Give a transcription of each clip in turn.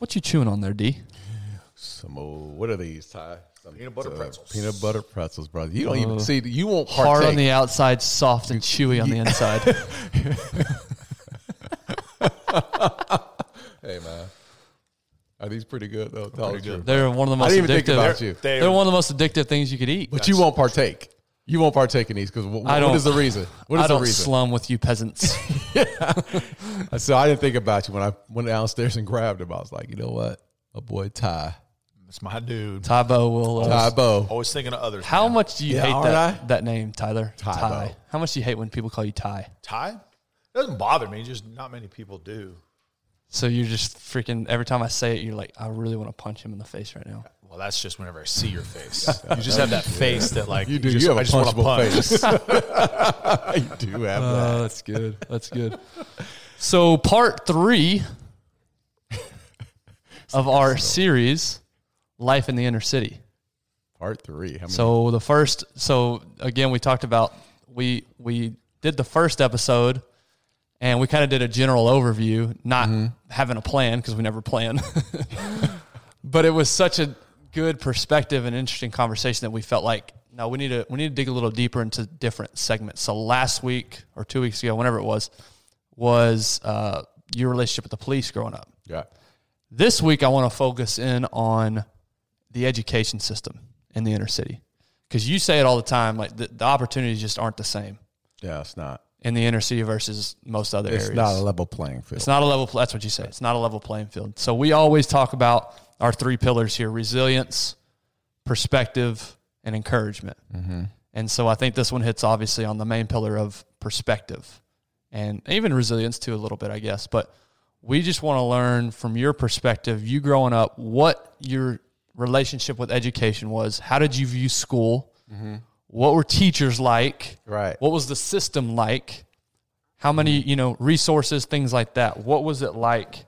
What you chewing on there, D? Some old, what are these, Ty? Some, Peanut butter uh, pretzels. Peanut butter pretzels, brother. You don't even see. You won't Hard on the outside, soft and chewy on the inside. Hey man, are these pretty good though? Tell the truth. They're one of the most I didn't even think addictive. about you. They- They're one of the most addictive things you could eat. But you won't partake. You won't partake in these because what, I don't- is the reason? What is I the don't reason? slum with you peasants. So I didn't think about you when I went downstairs and grabbed him. I was like, you know what, a boy Ty, It's my dude. Tybo will. Uh, Ty Bo. Always thinking of others. how much do you Yeah, hate that, I? that name, Tyler? Tybo. Ty. How much do you hate when people call you Ty? Ty? It doesn't bother me. Just not many people do. So you're just freaking every time I say it, you're like, I really want to punch him in the face right now. Well, that's just whenever I see your face. You just have that face that like You do. Just, you have I a just wanna punchable punch. face. you do have Oh, that. that's good. That's good. So part three of our series, Life in the Inner City. Part three. How many? So the first, so again, we talked about we we did the first episode, and we kind of did a general overview, not mm-hmm. having a plan because we never plan. but it was such a good perspective and interesting conversation that we felt like no, we need to we need to dig a little deeper into different segments. So last week or two weeks ago, whenever it was, was uh, your relationship with the police growing up. yeah. This week, I want to focus in on the education system in the inner city because you say it all the time. Like the, the opportunities just aren't the same Yeah, it's not. in the inner city versus most other It's areas. It's not a level playing field. It's not a level. That's what you say. It's not a level playing field. So we always talk about our three pillars here: resilience, perspective, and encouragement. Mm-hmm. And so I think this one hits obviously on the main pillar of perspective, and even resilience too, a little bit, I guess. But we just want to learn from your perspective, you growing up, what your relationship with education was. How did you view school? Mm-hmm. What were teachers like? Right. What was the system like? How many, you know, resources, things like that. What was it like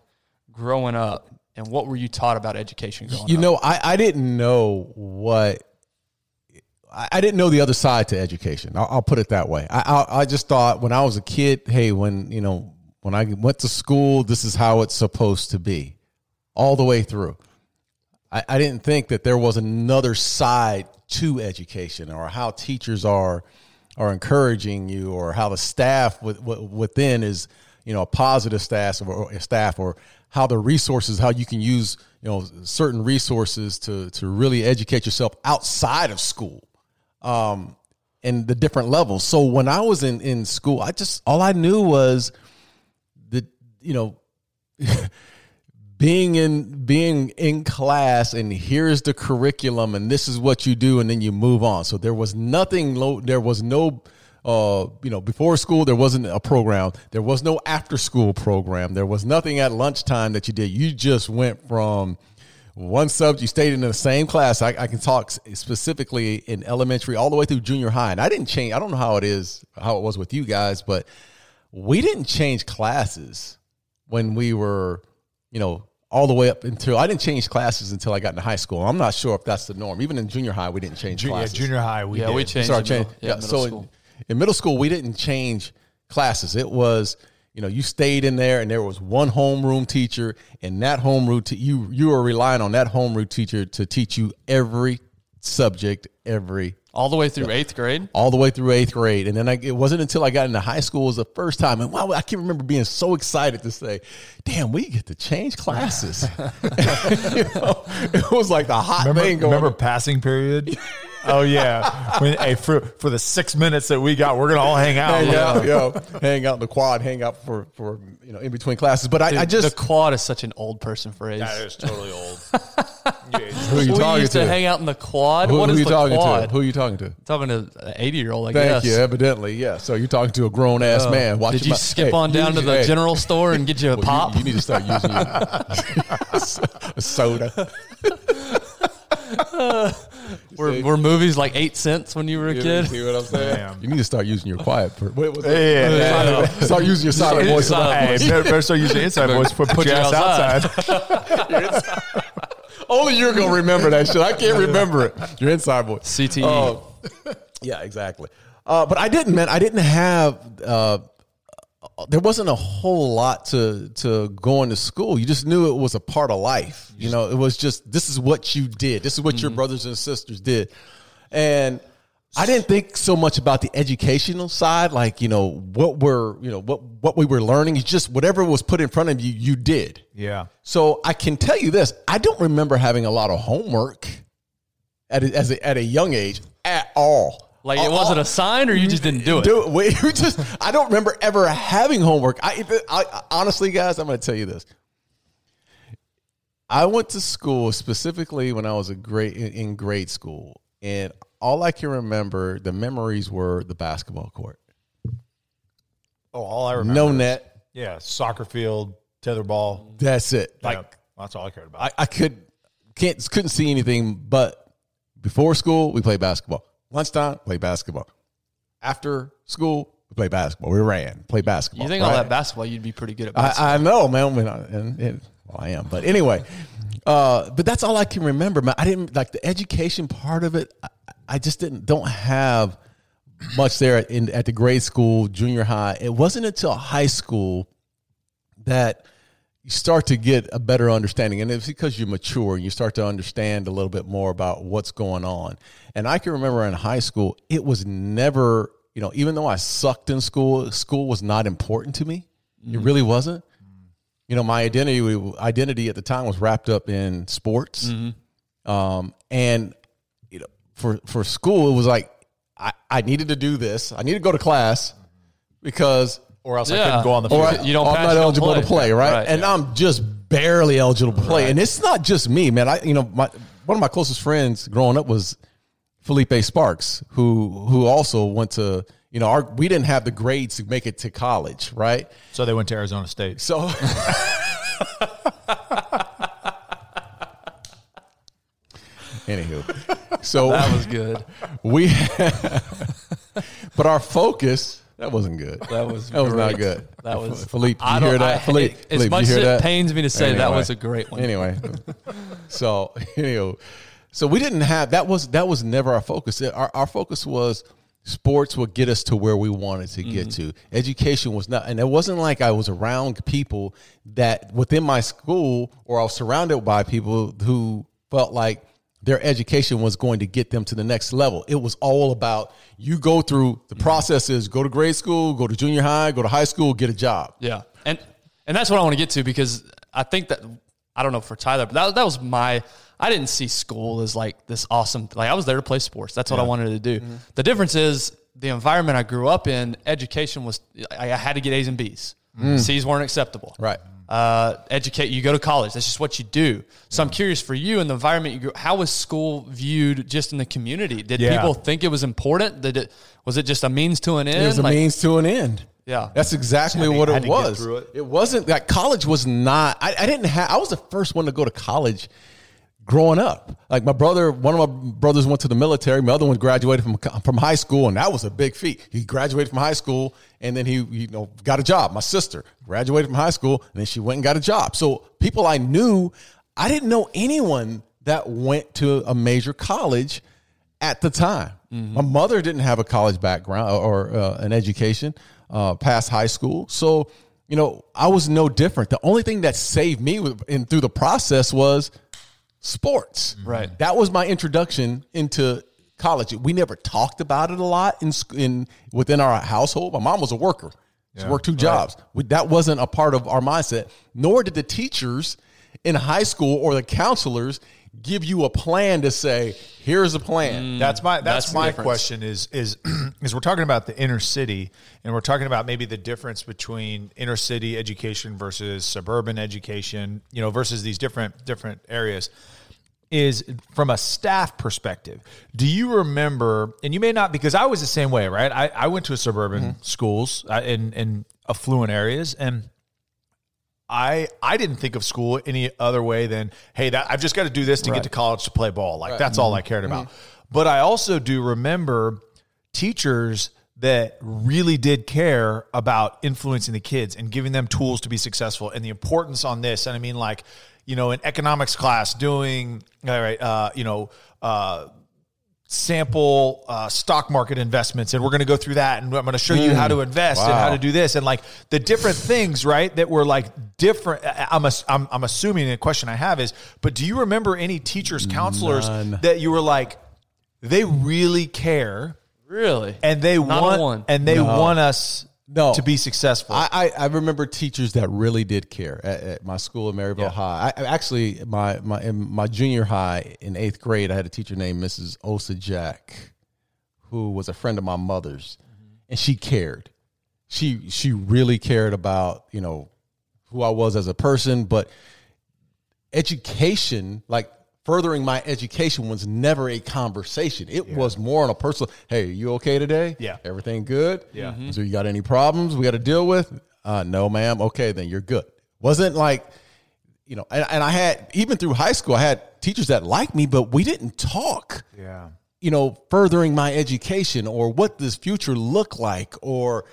growing up? And what were you taught about education growing You up? know, I, I didn't know what I, I didn't know the other side to education. I'll, I'll put it that way. I, I I just thought when I was a kid, hey, when you know when I went to school, this is how it's supposed to be, all the way through. I, I didn't think that there was another side to education or how teachers are are encouraging you or how the staff with, with, within is you know a positive staff or staff or how the resources how you can use you know certain resources to to really educate yourself outside of school um and the different levels. So when i was in in school i just all i knew was that you know being in being in class and here's the curriculum and this is what you do and then you move on. So there was nothing low there was no uh you know before school there wasn't a program there was no after school program there was nothing at lunchtime that you did you just went from one subject you stayed in the same class I, I can talk specifically in elementary all the way through junior high and i didn't change i don't know how it is how it was with you guys but we didn't change classes when we were, you know, all the way up until I didn't change classes until I got into high school. I'm not sure if that's the norm. Even in junior high, we didn't change Junior, yeah, classes. junior high, we Yeah, did. we changed. Sorry, middle- change. yeah, Yeah, middle so school. in, in middle school, we didn't change classes. It was, you know, you stayed in there, and there was one homeroom teacher, and that homeroom te- you you were relying on that homeroom teacher to teach you every subject, every all the way through eighth grade. all the way through eighth grade. And then I, it wasn't until I got into high school was the first time. And wow, I can remember being so excited to say, damn, we get to change classes. You know, it was like the hot Remember, thing going remember on. passing period? oh yeah. When, hey, for for the six minutes that we got, we're gonna all hang out. Hang out, yo, hang out in the quad, hang out for, for you know in between classes. But I, I just the quad is such an old person phrase. That is totally old. who are you we talking used to, to? hang out in the quad. who, what who is you the talking quad? to? Who are you talking to? Talking to an eighty year old, I Thank guess. you. Evidently, yeah. So you're talking to a grown ass oh. man. Watch Did you mouth. skip Hey, on down use to the hey, general store and get you a well, pop? You, need to start using your a soda. were, were movies like eight cents when you were a You kid? see what I'm saying? Damn. You need to start using your quiet. Per- wait, what's Yeah, that? yeah, Silent- Start using your silent voice. Silent Hey, better, better start using inside voice. Put, put you your ass outside. outside. Only you're gonna remember that shit. I can't remember it. Your inside voice. CTE. Oh, yeah, exactly. Uh, but I didn't, man. I didn't have uh, there wasn't a whole lot to to going to school. You just knew it was a part of life. You know, it was just this is what you did. This is what your mm-hmm. brothers and sisters did, and I didn't think so much about the educational side, like you know what we're you know what what we were learning. It's just whatever was put in front of you, you did. Yeah. So I can tell you this: I don't remember having a lot of homework at a, as a, at a young age at all. Like it wasn't a sign, or you just didn't do it. do it. We we just I don't remember ever having homework. I, I honestly, guys, I'm going to tell you this. I went to school specifically when I was a grade in, in grade school, and all I can remember the memories were the basketball court, Oh, all I remember. no is- net. Yeah, soccer field, tetherball. That's it. Like Like that's all I cared about. I, I could can't couldn't see anything but before school we played basketball. Lunchtime play basketball. After school we play basketball. We ran, play basketball. You think right? all that basketball, you'd be pretty good at basketball. I, I know, man. When I, and, and, well, I am, but anyway. Uh, but that's all I can remember, man. I didn't like the education part of it. I, I just didn't don't have much there in at the grade school, junior high. It wasn't until high school that you start to get a better understanding, and it's because you mature and you start to understand a little bit more about what's going on. And I can remember in high school, it was never, you know, even though I sucked in school, school was not important to me. It really wasn't. You know my identity identity at the time was wrapped up in sports. Um, and you know for for school it was like I, I needed to do this. I need to go to class because or else I couldn't go on the Or field. I- You don't I'm pass, not you don't eligible to play. play right, Right, and yeah. i'm just barely eligible to play and it's not just me man i you know my one of my closest friends growing up was Felipe Sparks, who who also went to you know our we didn't have the grades to make it to college, right? so they went to Arizona State. So Anywho, so that was good. we, but our focus that wasn't good. That was that was not good. That was Philippe. I You hear don't- I- that, Philippe? As Philippe, much as it that? pains me to say, that was a great one. Anyway, so anyway, so we didn't have that was that was never our focus. Our our focus was sports would get us to where we wanted to get Mm-hmm. to. Education was not, and it wasn't like I was around people that within my school or I was surrounded by people who felt like their education was going to get them to the next level. It was all about you go through the Mm-hmm. processes, go to grade school, go to junior high, go to high school, get a job. Yeah, and and that's what I want to get to because I think that I don't know for Tyler, but that that was my. I didn't see school as like this awesome. Like I was there to play sports. That's what I wanted to do. Mm-hmm. The difference is the environment I grew up in. Education was I, I had to get A's and B's. C's weren't acceptable. Mm. Right. Uh, educate. You go to college. That's just what you do. So I'm curious for you in the environment you grew. How was school viewed just in the community? Did Yeah. people think it was important? Did it was it just a means to an end? It was a Like- means to an end. Yeah. That's exactly Had to- what had it was. through it. wasn't that college was not. I, I didn't have. I was the first one to go to college growing up. Like my brother, one of my brothers went to the military. My other one graduated from from high school, and that was a big feat. He graduated from high school, and then he you know got a job. My sister graduated from high school, and then she went and got a job. So people I knew, I didn't know anyone that went to a major college at the time. My mother didn't have a college background or uh, an education uh, past high school, so you know I was no different. The only thing that saved me and through the process was sports. Right. That was my introduction into college. We never talked about it a lot in in within our household. My mom was a worker. She worked two jobs. We, that wasn't a part of our mindset. Nor did the teachers in high school or the counselors give you a plan to say, "Here's a plan." That's my that's, That's my question is is is we're talking about the inner city and we're talking about maybe the difference between inner city education versus suburban education, you know, versus these different different areas is from a staff perspective. Do you remember and you may not because I was the same way, right? I, I went to a suburban schools uh, in in affluent areas and I I didn't think of school any other way than hey that I've just got to do this to get to college to play ball. Like that's all I cared about. But I also do remember teachers that really did care about influencing the kids and giving them tools to be successful and the importance on this. And I mean like you know in economics class doing all right uh, you know uh, sample uh, stock market investments and we're going to go through that and i'm going to show you how to invest and how to do this and like the different things right that were like different I- i'm, ass- I'm, I'm assuming the question i have is but do you remember any teachers counselors None. that you were like they really care Really? and they Not want one. and they No. want us No. to be successful I, I, I remember teachers that really did care at, at my school at Maryville Yeah. High. I, actually my my in my junior high in eighth grade, I had a teacher named Mrs. Osa Jack, who was a friend of my mother's, mm-hmm. and she cared. She she really cared about you know who I was as a person, but education like. Furthering my education was never a conversation. It was more on a personal. Hey, you okay today? Yeah. everything good? Yeah. Mhm. So you got any problems we got to deal with? Uh, no, ma'am. Okay, then you're good. Wasn't like, you know, and, and I had even through high school, I had teachers that liked me, but we didn't talk. yeah You know, furthering my education or what this future look like, or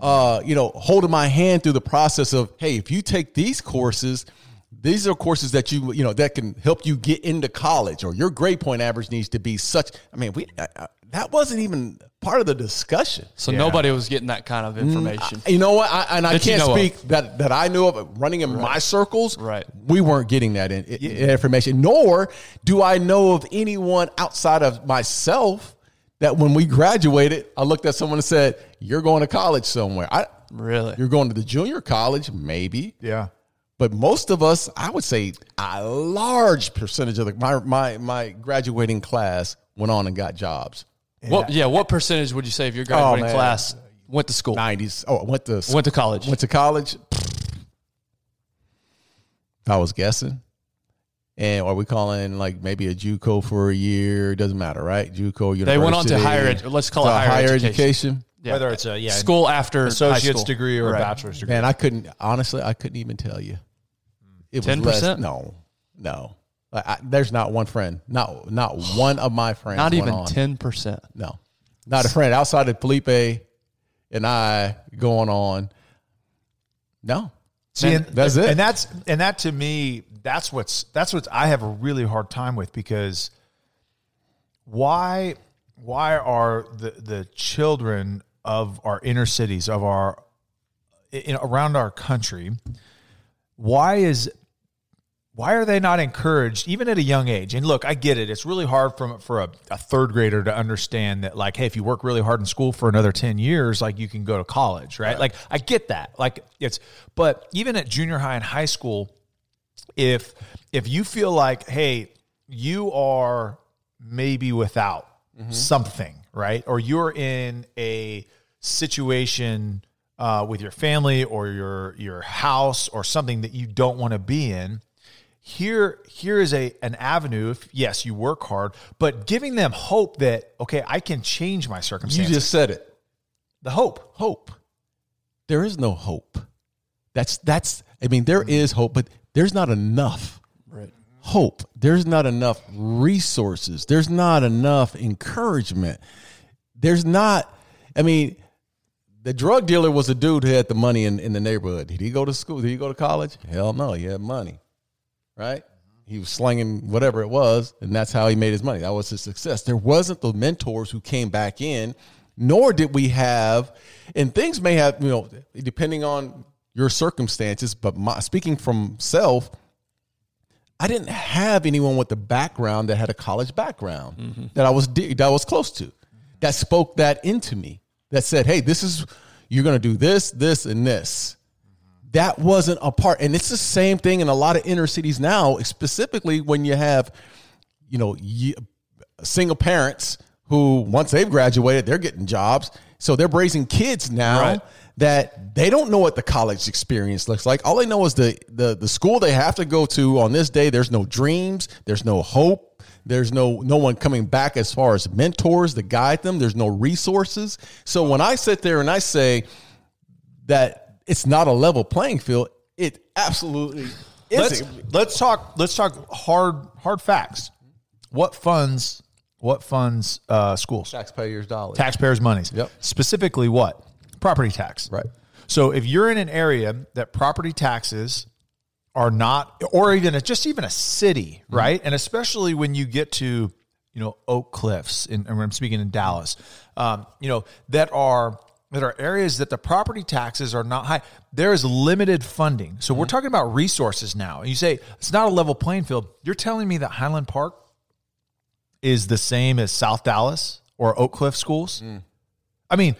uh, you know, holding my hand through the process of, hey, if you take these courses. These are courses that you you know that can help you get into college, or your grade point average needs to be such. I mean, we I, I, that wasn't even part of the discussion. So nobody was getting that kind of information. You know what? I, and I That you can't know of. speak that that I knew of running in my circles. Right. We weren't getting that in, in- information. Nor do I know of anyone outside of myself that when we graduated, I looked at someone and said, "You're going to college somewhere." I, really? you're going to the junior college, maybe. yeah But most of us, I would say, a large percentage of the, my my my graduating class went on and got jobs. What? Yeah. What percentage would you say of your oh, graduating man. class went to school? Nineties. Oh, went to Went to college. Went to college. I was guessing. And are we calling like maybe a JUCO for a year? Doesn't matter, right? JUCO university. They went on to higher ed- let's call it uh, to higher education. education. Yeah. whether it's a yeah school after associate's school. degree or Right. a bachelor's degree Man, I couldn't honestly. I couldn't even tell you. It was 10%? less. No, no. Like, I, there's not one friend. Not not one of my friends. Not even ten percent. No, not a friend outside of Felipe and I going on. No, See, and, that's it. And that's and that to me, that's what's that's what I have a really hard time with because why why are the the children of our inner cities of our in, around our country why is why are they not encouraged even at a young age? And look i get it. It's really hard from for a, a third grader to understand that like hey if you work really hard in school for another 10 years like you can go to college right, like i get that. Like it's but even at junior high and high school if if you feel like hey you are maybe without mm-hmm. something right? Or you're in a situation uh, with your family or your your house or something that you don't want to be in here here is a an avenue if yes you work hard but giving them hope that okay i can change my circumstances. you just said it. the hope Hope. There is no hope. That's that's. I mean, there is hope, but there's not enough. Right. hope. There's not enough resources. There's not enough encouragement. There's not, I mean, the drug dealer was a dude who had the money in, in the neighborhood. Did he go to school? Did he go to college? Hell no. He had money, right? He was slinging whatever it was, and that's how he made his money. That was his success. There wasn't the mentors who came back in, nor did we have, and things may have, you know, depending on your circumstances, but my, speaking from self, I didn't have anyone with the background that had a college background mm-hmm. that I was that I was close to, that spoke that into me. That said, "Hey, this is you're going to do this, this, and this." That wasn't a part, and it's the same thing in a lot of inner cities now. Specifically, when you have, you know, single parents who once they've graduated, they're getting jobs, so they're raising kids now Right. that they don't know what the college experience looks like. All they know is the the the school they have to go to on this day. There's no dreams. There's no hope. There's no no one coming back as far as mentors to guide them. There's no resources. So when I sit there and I say that it's not a level playing field, it absolutely let's is. let's talk let's talk hard hard facts what funds what funds uh, schools Taxpayers' dollars. taxpayers monies Yep. specifically what property tax Right. so if you're in an area that property taxes are not or even a, just even a city Mm-hmm. right and especially when you get to you know, Oak Cliffs, and I'm speaking in Dallas, um, you know, that are that are areas that the property taxes are not high. There is limited funding. So we're talking about resources now. And you say it's not a level playing field. You're telling me that Highland Park is the same as South Dallas or Oak Cliff schools? I mean,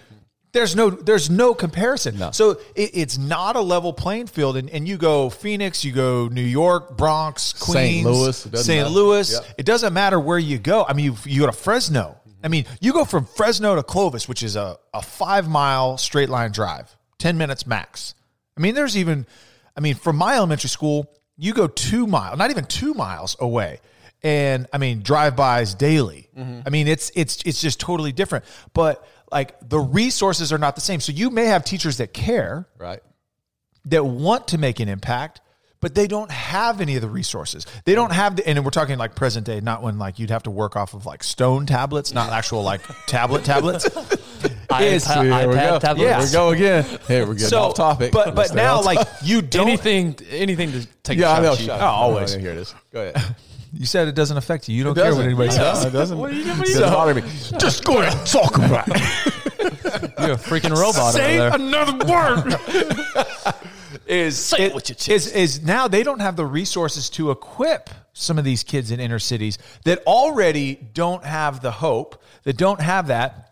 there's no there's no comparison. So it, it's not a level playing field. And, and you go Phoenix, you go New York, Bronx, Queens, St. Louis, it St. Louis. Yep. It doesn't matter where you go. I mean, you, you go to Fresno. Mm-hmm. I mean, you go from Fresno to Clovis, which is a, a five mile straight line drive, 10 minutes max. I mean, there's even, I mean, from my elementary school, you go two miles, not even two miles away. And I mean, drive-bys daily. Mm-hmm. I mean, it's it's it's just totally different. But like the resources are not the same. So you may have teachers that care, Right. that want to make an impact, but they don't have any of the resources. They don't have the, and we're talking like present day, not when like you'd have to work off of like stone tablets, not actual like tablet tablets. Is- iPad, Here we go. iPad tablet. Yeah. Here we go again. Hey, we're getting off topic. But but now like you don't. anything, anything to take. yeah, a I shot know. at you. shut Oh, up. always. here it is. Go ahead. you said it doesn't affect you. You don't care what anybody says. It doesn't. What are you, what are you doesn't doing? bother me. Just go ahead and talk about it. You're a freaking robot Say over there. another word. is Say it- what you choose. is is now they don't have the resources to equip some of these kids in inner cities that already don't have the hope, that don't have that.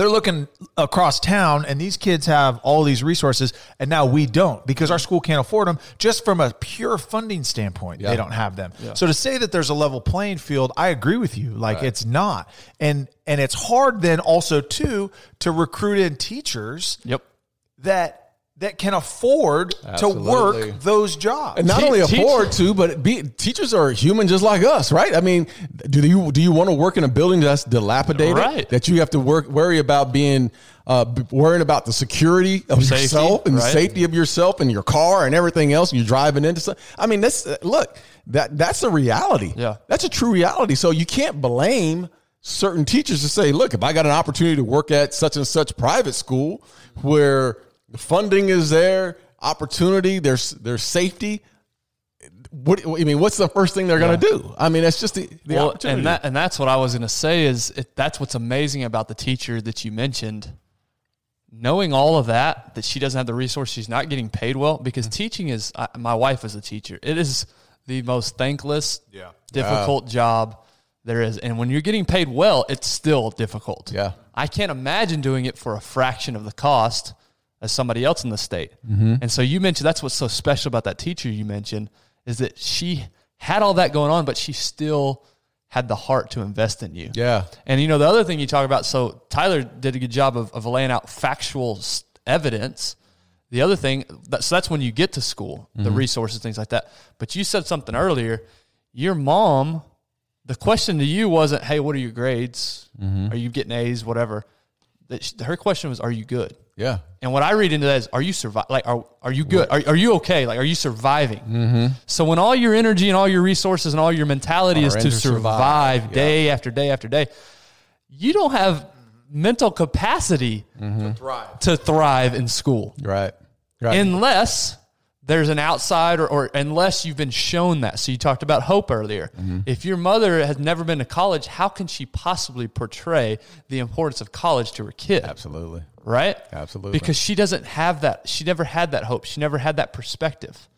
They're looking across town, and these kids have all these resources, and now we don't because our school can't afford them. Just from a pure funding standpoint, they don't have them. So to say that there's a level playing field, I agree with you. Like it's not, and and it's hard then also too to recruit in teachers Yep. that that can afford Absolutely. to work those jobs. And not Te- only teach- afford to, but be, teachers are human just like us, right? I mean, do you do you want to work in a building that's dilapidated? Right. That you have to work worry about being uh, worrying about the security of Safety, yourself and the safety of yourself and your car and everything else. And you're driving into. Some, I mean, that's uh, look that that's a reality. Yeah. that's a true reality. So you can't blame certain teachers to say, look, if I got an opportunity to work at such and such private school where the funding is there, opportunity, there's there's safety. What I mean, what's the first thing they're going to do? I mean, that's just the, the Well, opportunity. and that and that's what I was going to say is it, that's what's amazing about the teacher that you mentioned. Knowing all of that, that she doesn't have the resource, she's not getting paid well because mm-hmm. teaching is. I, my wife is a teacher. It is the most thankless, Yeah. difficult job there is, and when you're getting paid well, it's still difficult. Yeah. I can't imagine doing it for a fraction of the cost as somebody else in the state. Mm-hmm. And so you mentioned that's what's so special about that teacher you mentioned is that she had all that going on, but she still had the heart to invest in you. yeah, And you know, the other thing you talk about, so Tyler did a good job of, of laying out factual evidence. The other thing, that, so that's when you get to school, the resources, things like that. But you said something earlier. Your mom, the question to you wasn't, hey, what are your grades? Are you getting A's, whatever? That sh- Her question was, are you good? Yeah, And what I read into that is, are you survive? Like, are are you good? Are, are you okay? Like, are you surviving? Mm-hmm. So when all your energy and all your resources and all your mentality is to survive, survive, day after day after day, you don't have mental capacity Mm-hmm. Thrive. to thrive in school right, right. unless there's an outside or, or unless you've been shown that. So you talked about hope earlier. Mm-hmm. If your mother has never been to college, how can she possibly portray the importance of college to her kid? Absolutely, right? Absolutely. Because she doesn't have that. She never had that hope. She never had that perspective.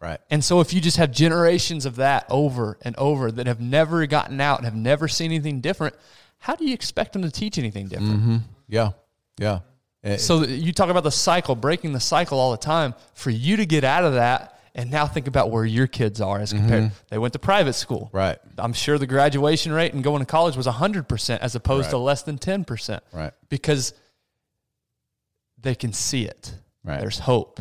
right. And so if you just have generations of that over and over that have never gotten out and have never seen anything different, how do you expect them to teach anything different? Yeah, yeah. Eh, So you talk about the cycle, breaking the cycle all the time. For you to get out of that and now think about where your kids are as compared. They went to private school. Right. I'm sure the graduation rate and going to college was 100% as opposed to less than 10%. Right. Because they can see it. Right. There's hope.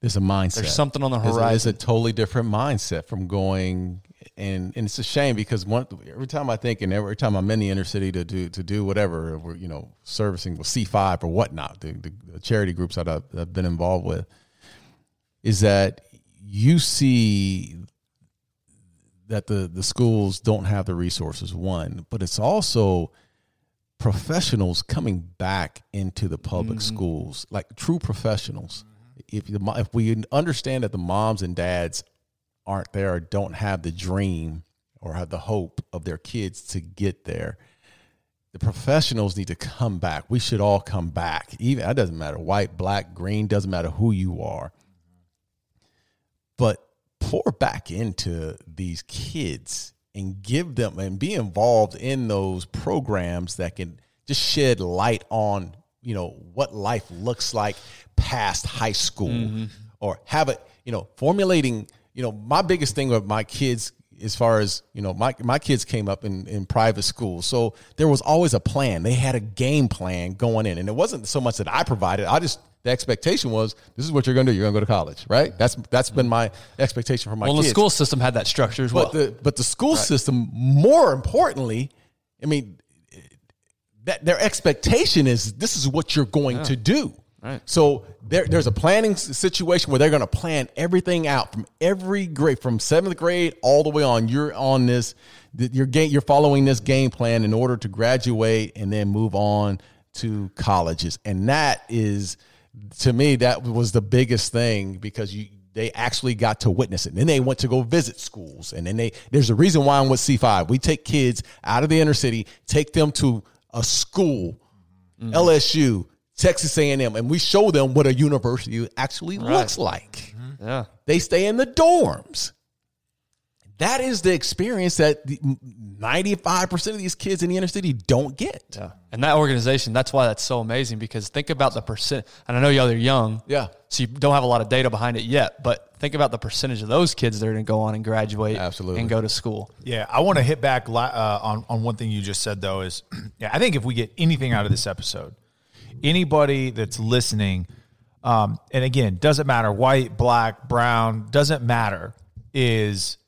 There's a mindset. There's something on the It's a- It's a, totally different mindset from going and and it's a shame because one every time I think and every time I'm in the inner city to do to do whatever we're you know servicing with C five or whatnot the, the, the charity groups that I've, I've been involved with is that you see that the the schools don't have the resources one but it's also professionals coming back into the public mm-hmm. schools like true professionals if the, if we understand that the moms and dads aren't there or don't have the dream or have the hope of their kids to get there. The professionals need to come back. We should all come back. Even it doesn't matter white, black, green, doesn't matter who you are. But pour back into these kids and give them and be involved in those programs that can just shed light on you know what life looks like past high school mm-hmm. or have it you know formulating you know my biggest thing with my kids as far as you know my, my kids came up in, in private schools so there was always a plan. They had a game plan going in and it wasn't so much that i provided. I just the expectation was this is what you're going to do. You're going to go to college, right? That's that's been my expectation for my well, kids. the school system had that structure as but well. The, but the school right. system, more importantly, I mean, that their expectation is this is what you're going yeah. to do. Right. So there, there's a planning situation where they're going to plan everything out from every grade, from seventh grade all the way on. You're on this, you're you're following this game plan in order to graduate and then move on to colleges, and that is to me, that was the biggest thing because you they actually got to witness it. And then they went to go visit schools. And then they there's a reason why I'm with C5. We take kids out of the inner city, take them to a school, mm-hmm. LSU, Texas A&M, and we show them what a university actually right. looks like. Mm-hmm. Yeah. They stay in the dorms. That is the experience that 95% of these kids in the inner city don't get. Yeah. And that organization, that's why that's so amazing because think about the percent. And I know y'all are young. Yeah. So you don't have a lot of data behind it yet, but think about the percentage of those kids that are going to go on and graduate Absolutely. and go to school. Yeah. I want to hit back uh, on, on one thing you just said, though, is yeah, I think if we get anything out of this episode, anybody that's listening, um, and again, doesn't matter white, black, brown, doesn't matter, is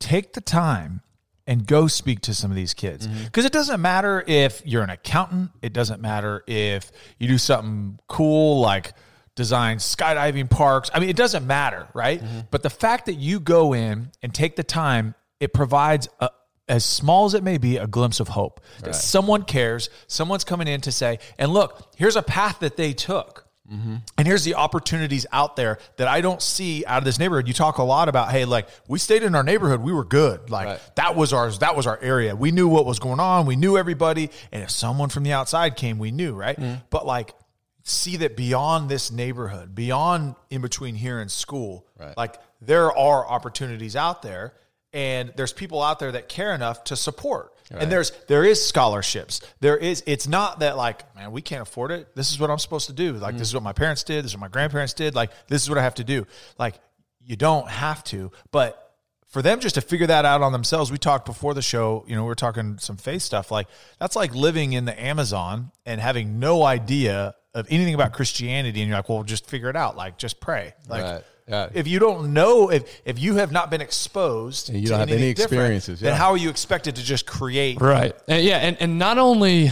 take the time and go speak to some of these kids because mm-hmm. it doesn't matter if you're an accountant it doesn't matter if you do something cool like design skydiving parks i mean it doesn't matter right mm-hmm. but the fact that you go in and take the time it provides a, as small as it may be, a glimpse of hope that someone cares, someone's coming in to say, and look, here's a path that they took. Mm-hmm. And here's the opportunities out there that I don't see out of this neighborhood. You talk a lot about, hey, like we stayed in our neighborhood, we were good. Like right. that was ours, that was our area. We knew what was going on, we knew everybody. And if someone from the outside came, we knew, right? Mm-hmm. But like see that beyond this neighborhood, beyond in between here and school, right. like there are opportunities out there and there's people out there that care enough to support. Right. And there's there is scholarships. There is it's not that like, man, we can't afford it. This is what I'm supposed to do. Like mm this is what my parents did, this is what my grandparents did. Like this is what I have to do. Like you don't have to, but for them just to figure that out on themselves, we talked before the show, you know, we are talking some faith stuff. Like that's like living in the Amazon and having no idea of anything about Christianity and you're like, well, just figure it out. Like just pray. Like right yeah. If you don't know, if if you have not been exposed, and you don't have any experiences, yeah. then how are you expected to just create? Right. And yeah, and, and not only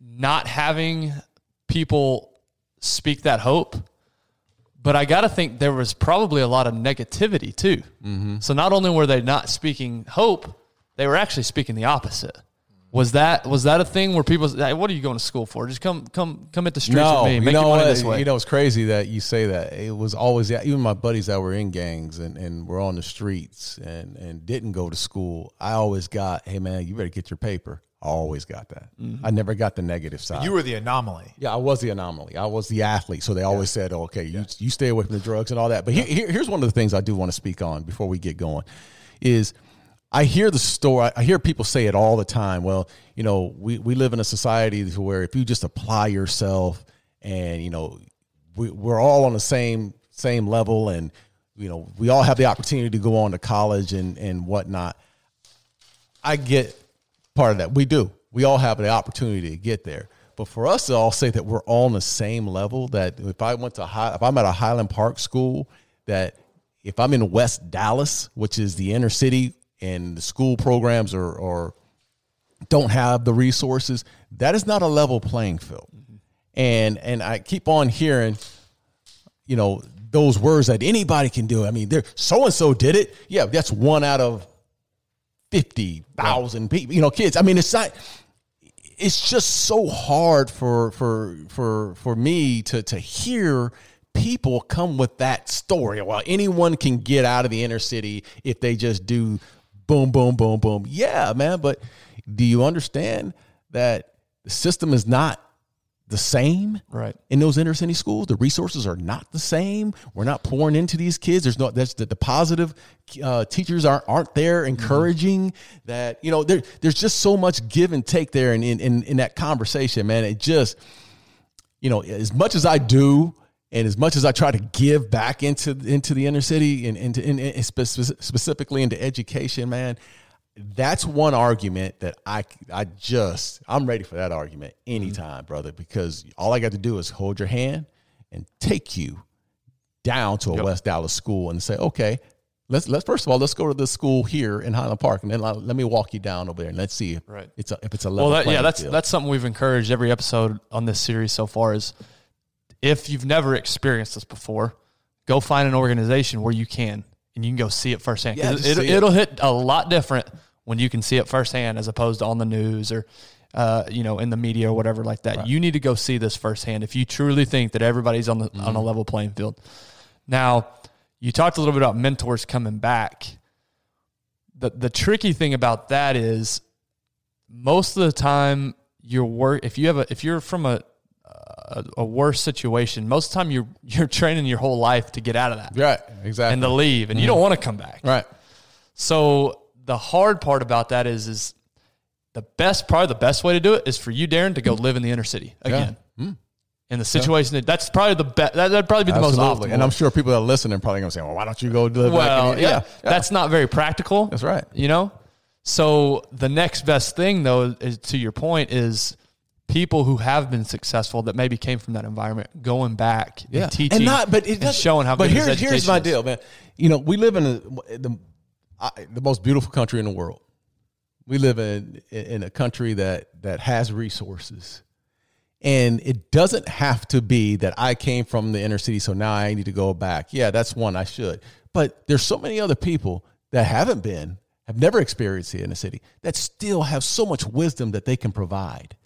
not having people speak that hope, but I got to think there was probably a lot of negativity too. Mm-hmm. So not only were they not speaking hope, they were actually speaking the opposite. Was that was that a thing where people? Hey, what are you going to school for? Just come come come at the streets no, with me. Make you know money what? this way. You know, it's crazy that you say that. It was always even my buddies that were in gangs and, and were on the streets and and didn't go to school. I always got, hey man, you better get your paper. I always got that. Mm-hmm. I never got the negative side. You were the anomaly. Yeah, I was the anomaly. I was the athlete. So they always yeah. said, oh, okay, you, you stay away from the drugs and all that. But here, here, here's one of the things I do want to speak on before we get going is – I hear the story. I hear people say it all the time. Well, you know, we, we live in a society where if you just apply yourself and, you know, we, we're all on the same, same level and, you know, we all have the opportunity to go on to college and, and whatnot. I get part of that. We do. We all have the opportunity to get there. But for us to all say that we're all on the same level, that if I went to high, if I'm at a Highland Park school, that if I'm in West Dallas, which is the inner city and the school programs are, or don't have the resources, that is not a level playing field. Mm-hmm. And and I keep on hearing, you know, those words that anybody can do. I mean, there so and so did it. Yeah, that's one out of fifty thousand people. You know, kids. I mean, it's not. It's just so hard for for for for me to to hear people come with that story. Well, anyone can get out of the inner city if they just do boom, boom, boom, boom. Yeah, man. But do you understand that the system is not the same Right. in those inner city schools. The resources are not the same. We're not pouring into these kids. There's no that's the, the positive uh, teachers aren't aren't there encouraging that you know there there's just so much give and take there in in, in, in that conversation, man. It just you know as much as I do. And as much as I try to give back into into the inner city and into in, in, specifically into education, man, that's one argument that I I just I'm ready for that argument anytime, mm-hmm. brother, because all I got to do is hold your hand and take you down to a Yep. West Dallas school and say, okay, let's let's first of all let's go to the school here in Highland Park, and then let let me walk you down over there and let's see if Right. it's a, if it's a level. Well, that, yeah, that's field. that's something we've encouraged every episode on this series so far. Is if you've never experienced this before, go find an organization where you can and you can go see it firsthand. Yeah, it, it. it'll hit a lot different when you can see it firsthand as opposed to on the news or uh, you know in the media or whatever like that. You need to go see this firsthand if you truly think that everybody's on the on Mm-hmm. a level playing field. Now, you talked a little bit about mentors coming back. The the tricky thing about that is most of the time your work if you have a if you're from a a, a worse situation. Most of the time you're you're training your whole life to get out of that. Right, exactly, and to leave and you don't mm-hmm. want to come back. Right. so the hard part about that is is the best probably the best way to do it is for you Darren to go mm. live in the inner city again. Mm. In the situation that that's probably the best that, that'd probably be the most Absolutely. optimal And I'm sure people that are listening are probably going to say, well, why don't you go live well, yeah, yeah, yeah. that's not very practical. That's right. You know, so the next best thing, though, is to your point, is people who have been successful that maybe came from that environment going back and teaching and not but it and showing how but here, here's my is. deal man. You know we live in a, the I, the most beautiful country in the world. We live in in a country that that has resources. And it doesn't have to be that I came from the inner city so now I need to go back. Yeah that's one I should. But there's so many other people that haven't been have never experienced the inner city that still have so much wisdom that they can provide.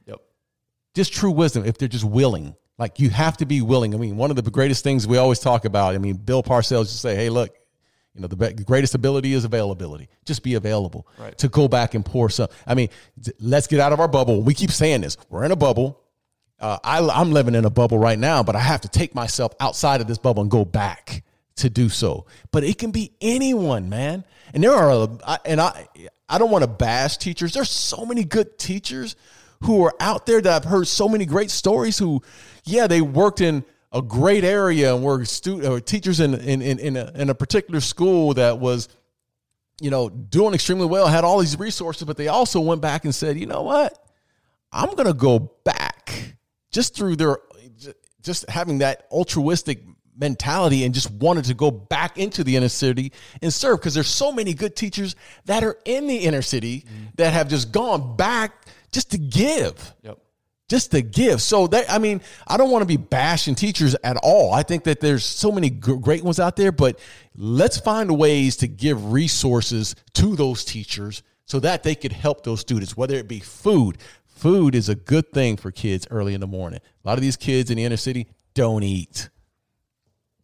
Just true wisdom if they're just willing. Like you have to be willing. I mean, one of the greatest things we always talk about. I mean, Bill Parcells just say, "Hey, look, you know, the be- greatest ability is availability. Just be available Right. to go back and pour some. I mean, d- let's get out of our bubble. We keep saying this. We're in a bubble. Uh, I, I'm living in a bubble right now, but I have to take myself outside of this bubble and go back to do so. But it can be anyone, man. And there are, a- I- and I, I don't want to bash teachers. There's so many good teachers who are out there that I've heard so many great stories. Who, yeah, they worked in a great area and were stu- or teachers in in in in a, in a particular school that was you know, doing extremely well, had all these resources, but they also went back and said, you know what? I'm going to go back just through their, just having that altruistic mentality and just wanted to go back into the inner city and serve because there's so many good teachers that are in the inner city mm-hmm. that have just gone back just to give Yep. just to give. So that I mean, I don't want to be bashing teachers at all. I think that there's so many gr- great ones out there, but let's find ways to give resources to those teachers so that they could help those students, whether it be food. Food is a good thing for kids early in the morning. A lot of these kids in the inner city don't eat.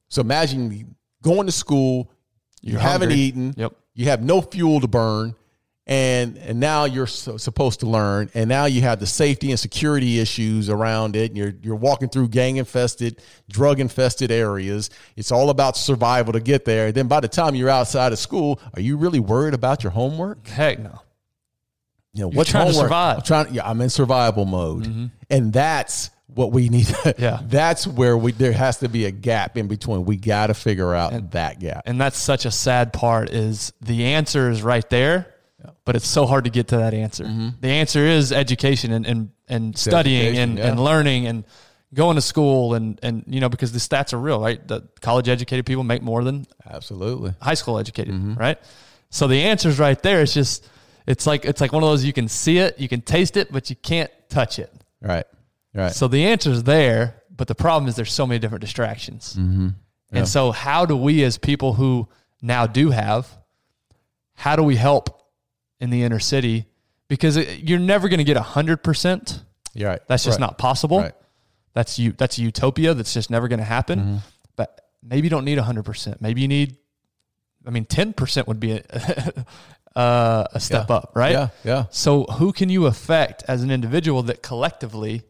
So imagine going to school, you You're haven't hungry. eaten, Yep. you have no fuel to burn, and and now you're so, supposed to learn, and now you have the safety and security issues around it. And you're you're walking through gang infested, drug infested areas. It's all about survival to get there. And then by the time you're outside of school, are you really worried about your homework? Heck no. You know, what's trying to survive. I'm trying. Yeah, I'm in survival mode, mm-hmm. and that's what we need. Yeah. that's where we there has to be a gap in between. We got to figure out that gap. And that's such a sad part is the answer is right there, but it's so hard to get to that answer. Mm-hmm. The answer is education and, and, and studying and, yeah. and learning and going to school and, and, you know, because the stats are real, right? The college educated people make more than Absolutely. high school educated, mm-hmm. right? So the answer is right there. It's just, it's like, it's like one of those, you can see it, you can taste it, but you can't touch it. Right. Right. So the answer is there, but the problem is there's so many different distractions. Mm-hmm. And so, how do we, as people who now do have, how do we help in the inner city? Because it, you're never going to get hundred percent. You're right. That's just Right. not possible. Right. That's you. That's a utopia. That's just never going to happen. But maybe you don't need hundred percent. Maybe you need. I mean, ten percent would be a, uh, a step Yeah. up, right? Yeah, yeah. So who can you affect as an individual that collectively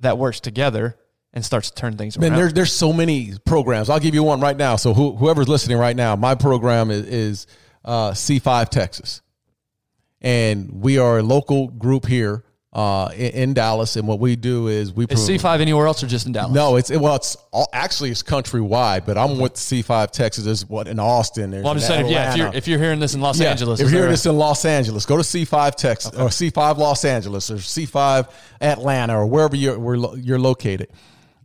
that works together and starts to turn things around? Man, there's there's so many programs. I'll give you one right now. So who, whoever's listening right now, my program is, is uh, C5 Texas, and we are a local group here uh, in, in Dallas. And what we do is we Is C5 anywhere else or just in Dallas? No, it's well, it's all, actually it's countrywide, but I'm with C5 Texas. There's what in Austin. Well, I'm just in saying, if, yeah, if you're, if you're hearing this in Los Yeah, Angeles, If you're hearing this in Los Angeles, go to C5 Texas or C5 Los Angeles or C5 Atlanta or wherever you're where you're located,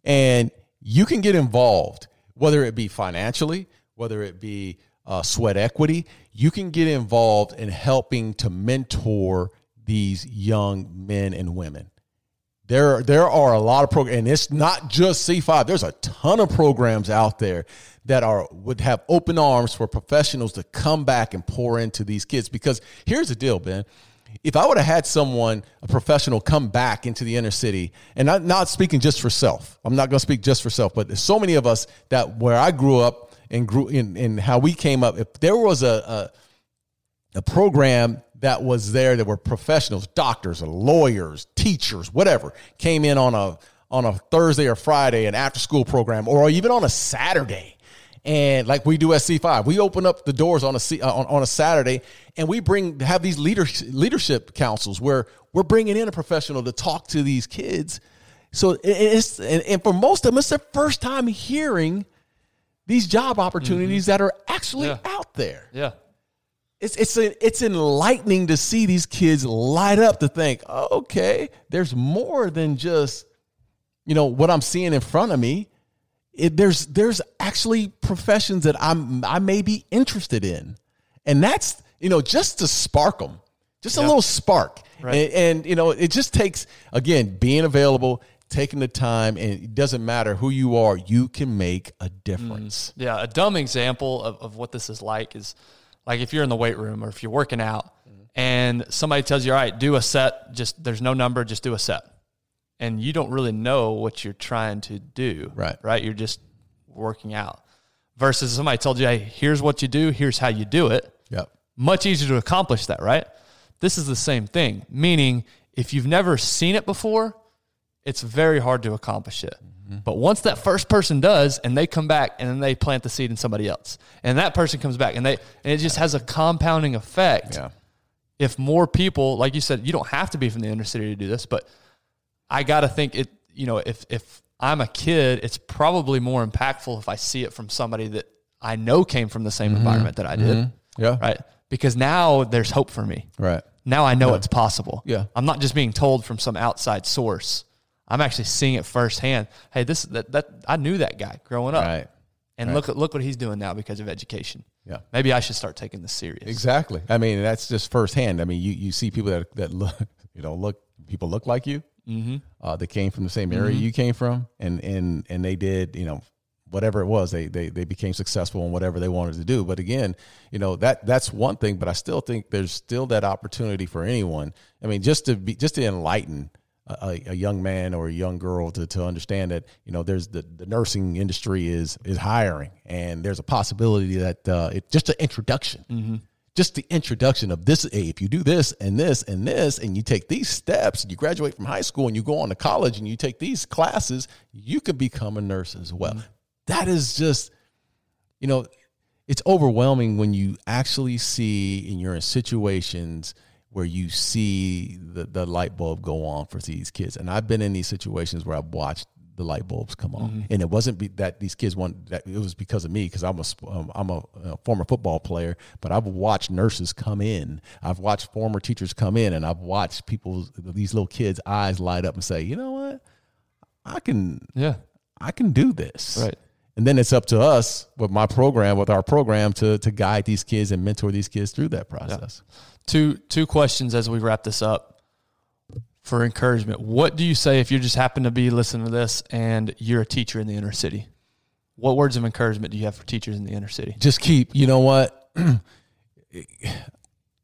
and you can get involved, whether it be financially, whether it be uh, sweat equity. You can get involved in helping to mentor these young men and women. There, there are a lot of programs, and it's not just C5. There's a ton of programs out there that are would have open arms for professionals to come back and pour into these kids. Because here's the deal, Ben. If I would have had someone, a professional, come back into the inner city, and I'm not speaking just for self, I'm not going to speak just for self, but there's so many of us that where I grew up and grew in, in how we came up. If there was a, a a program that was there that were professionals, doctors or lawyers, teachers, whatever, came in on a on a Thursday or Friday, an after school program, or even on a Saturday. And like we do at C5, we open up the doors on a C, uh, on, on a Saturday, and we bring have these leader, leadership councils where we're bringing in a professional to talk to these kids. So it's and, and for most of them, it's their first time hearing these job opportunities mm-hmm. that are actually Yeah. out there yeah. it's it's it's enlightening to see these kids light up to think, oh, okay, there's more than just you know what I'm seeing in front of me. It, there's there's actually professions that I'm I may be interested in, and that's you know just to spark them, just a little spark, Right. and, and you know it just takes again being available, taking the time, and it doesn't matter who you are, you can make a difference. Mm. Yeah, a dumb example of, of what this is like is like if you're in the weight room or if you're working out mm-hmm. and somebody tells you, all right, do a set, just there's no number, just do a set. And you don't really know what you're trying to do. Right. Right. You're just working out. Versus somebody told you, hey, here's what you do, here's how you do it. Yep. Much easier to accomplish that, right? This is the same thing, meaning if you've never seen it before, it's very hard to accomplish it. Mm-hmm. But once that first person does, and they come back and then they plant the seed in somebody else, and that person comes back, and they and it just has a compounding effect. Yeah. If more people, like you said, you don't have to be from the inner city to do this, but I got to think it. You know, if if I'm a kid, it's probably more impactful if I see it from somebody that I know came from the same mm-hmm. environment that I did. Mm-hmm. Yeah. Right. Because now there's hope for me. Right. Now I know it's possible. Yeah. I'm not just being told from some outside source. I'm actually seeing it firsthand. Hey, this that that I knew that guy growing up. Right. And look look what he's doing now because of education. Yeah. Maybe I should start taking this serious. Exactly. I mean, that's just firsthand. I mean, you, you see people that that look, you know, look people look like you. Mm-hmm. Uh, they came from the same area you came from, and and and they did, you know, whatever it was. They they they became successful in whatever they wanted to do. But again, you know that that's one thing. But I still think there's still that opportunity for anyone. I mean, just to be just to enlighten. A, a young man or a young girl to, to understand that you know there's the, the nursing industry is is hiring and there's a possibility that uh, it just an introduction. Just the introduction of this hey, if you do this and this and this and you take these steps and you graduate from high school and you go on to college and you take these classes you could become a nurse as well. That is just you know it's overwhelming when you actually see and you're in situations where you see the, the light bulb go on for these kids and i've been in these situations where i've watched the light bulbs come on and it wasn't be, that these kids want that it was because of me because i'm a um, I'm a, uh former football player but i've watched nurses come in i've watched former teachers come in and i've watched people these little kids eyes light up and say you know what i can Yeah. I can do this. Right. And then it's up to us with my program, with our program, to to guide these kids and mentor these kids through that process. Two two questions as we wrap this up for encouragement. What do you say if you just happen to be listening to this and you're a teacher in the inner city? What words of encouragement do you have for teachers in the inner city? Just keep, you know what?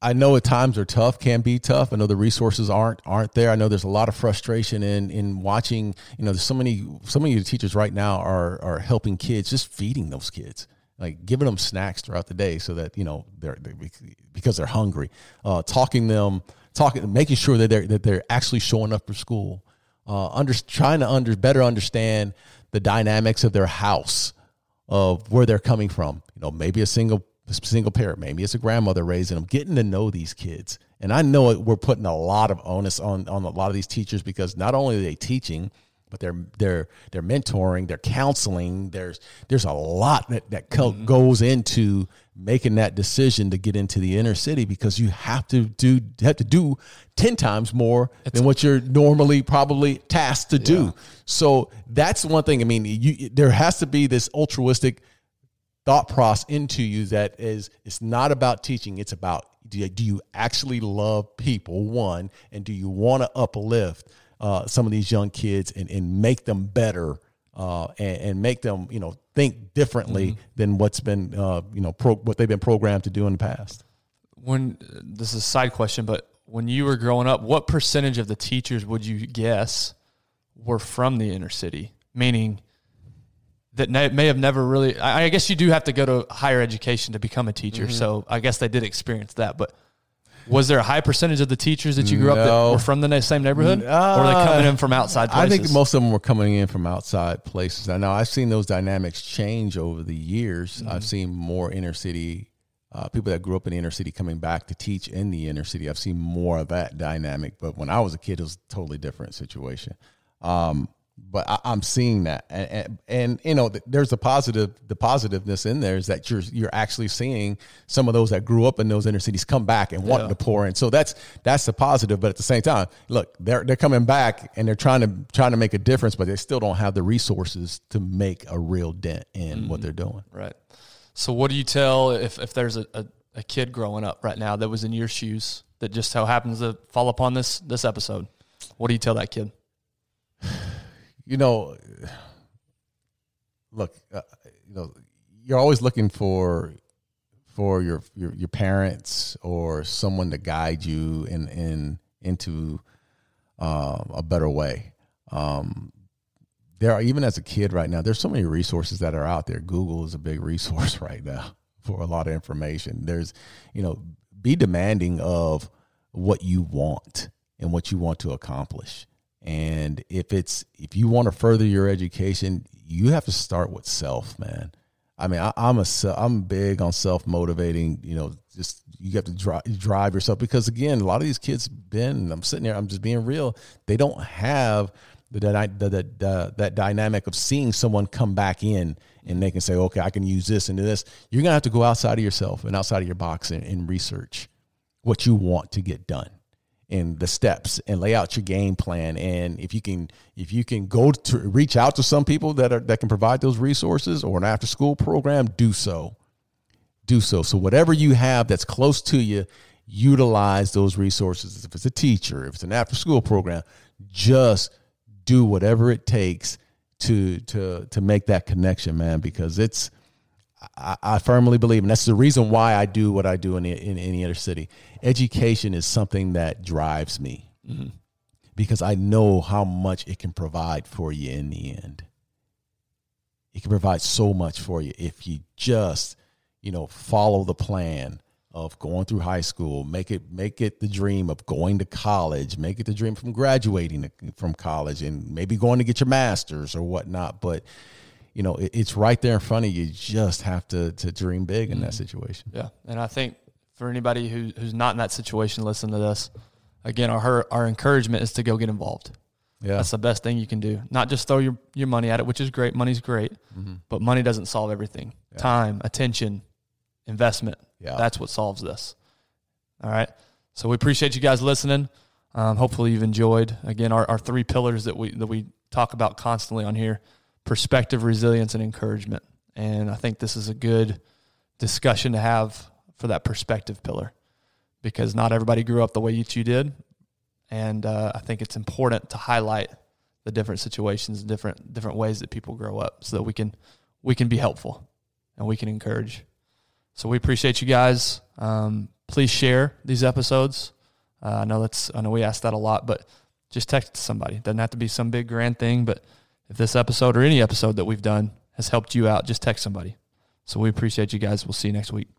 I know at times are tough, can be tough. I know the resources aren't aren't there. I know there's a lot of frustration in in watching. You know, there's so many so many of the teachers right now are are helping kids, just feeding those kids. like giving them snacks throughout the day so that you know they're, they're because they're hungry. Uh, talking them, talking, making sure that they're that they're actually showing up for school. Uh, under trying to under better understand the dynamics of their house, of where they're coming from. You know, maybe a single single parent, maybe it's a grandmother raising them, getting to know these kids. And I know we're putting a lot of onus on on a lot of these teachers because not only are they teaching, but they're they're they're mentoring, they're counseling. There's there's a lot that that mm-hmm. goes into making that decision to get into the inner city because you have to do have to do 10 times more it's, than what you're normally probably tasked to yeah. do. So that's one thing. I mean, you, there has to be this altruistic thought process into you that is it's not about teaching, it's about do you, do you actually love people one and do you want to uplift uh, some of these young kids and, and make them better uh, and, and, make them you know think differently mm-hmm. than what's been uh, you know pro, what they've been programmed to do in the past. When this is a side question, but when you were growing up, what percentage of the teachers would you guess were from the inner city? Meaning that may have never really. I guess you do have to go to higher education to become a teacher, mm-hmm. so I guess they did experience that, but was there a high percentage of the teachers that you grew no. up that were from the same neighborhood, uh, or were they coming in from outside? Places? I think most of them were coming in from outside places. I know I've seen those dynamics change over the years. Mm-hmm. I've seen more inner city uh, people that grew up in the inner city coming back to teach in the inner city. I've seen more of that dynamic, but when I was a kid, it was a totally different situation. Um, but I, am seeing that, and, and, and, you know, there's a positive. The positiveness in there is that you're you're actually seeing some of those that grew up in those inner cities come back and wanting yeah. to pour in. So that's that's the positive. But at the same time, look, they're they're coming back and they're trying to trying to make a difference, but they still don't have the resources to make a real dent in mm-hmm. what they're doing. Right. So what do you tell if if there's a, a, a kid growing up right now that was in your shoes that just so happens to fall upon this this episode? What do you tell that kid? you know, look, uh, you know, you're always looking for for your, your your parents or someone to guide you in in into uh, a better way. Um, there are even as a kid right now. There's so many resources that are out there. Google is a big resource right now for a lot of information. There's, you know, be demanding of what you want and what you want to accomplish. And if it's if you want to further your education, you have to start with self, man. I mean, I, am a I'm big on self motivating. You know, just you have to drive, drive yourself because again, a lot of these kids Ben. I'm sitting there. I'm just being real. They don't have the, the, the, the, that dynamic of seeing someone come back in and they can say, okay, I can use this and do this. You're gonna have to go outside of yourself and outside of your box and, and research what you want to get done and the steps and lay out your game plan. And if you can if you can go to reach out to some people that are that can provide those resources or an after school program do so. Do so. So whatever you have that's close to you utilize those resources. If it's a teacher if it's an after school program just do whatever it takes to to to make that connection man because it's I, I, firmly believe, and that's the reason why I do what I do in the, in, the inner city. Education is something that drives me mm-hmm. because I know how much it can provide for you in the end. It can provide so much for you if you just, you know, follow the plan of going through high school, make it make it the dream of going to college, make it the dream from graduating from college, and maybe going to get your master's or whatnot. But you know, it, it's right there in front of you. You just have to to dream big in that situation. Yeah, and I think for anybody who who's not in that situation, listen to this. Again, our our encouragement is to go get involved. Yeah, that's the best thing you can do. Not just throw your your money at it, which is great. Money's great, mm-hmm. but money doesn't solve everything. Yeah. Time, attention, investment. Yeah, that's what solves this. All right. So we appreciate you guys listening. Um, hopefully you've enjoyed again our, our three pillars that we that we talk about constantly on here perspective, resilience, and encouragement. And I think this is a good discussion to have for that perspective pillar because not everybody grew up the way you did. And uh, I think it's important to highlight the different situations, different different ways that people grow up, so that we can we can be helpful and we can encourage. So we appreciate you guys. Um, please share these episodes. Uh, I know that's I know we ask that a lot, but just text somebody. Doesn't have to be some big grand thing, but if this episode or any episode that we've done has helped you out, just text somebody. So we appreciate you guys. We'll see you next week.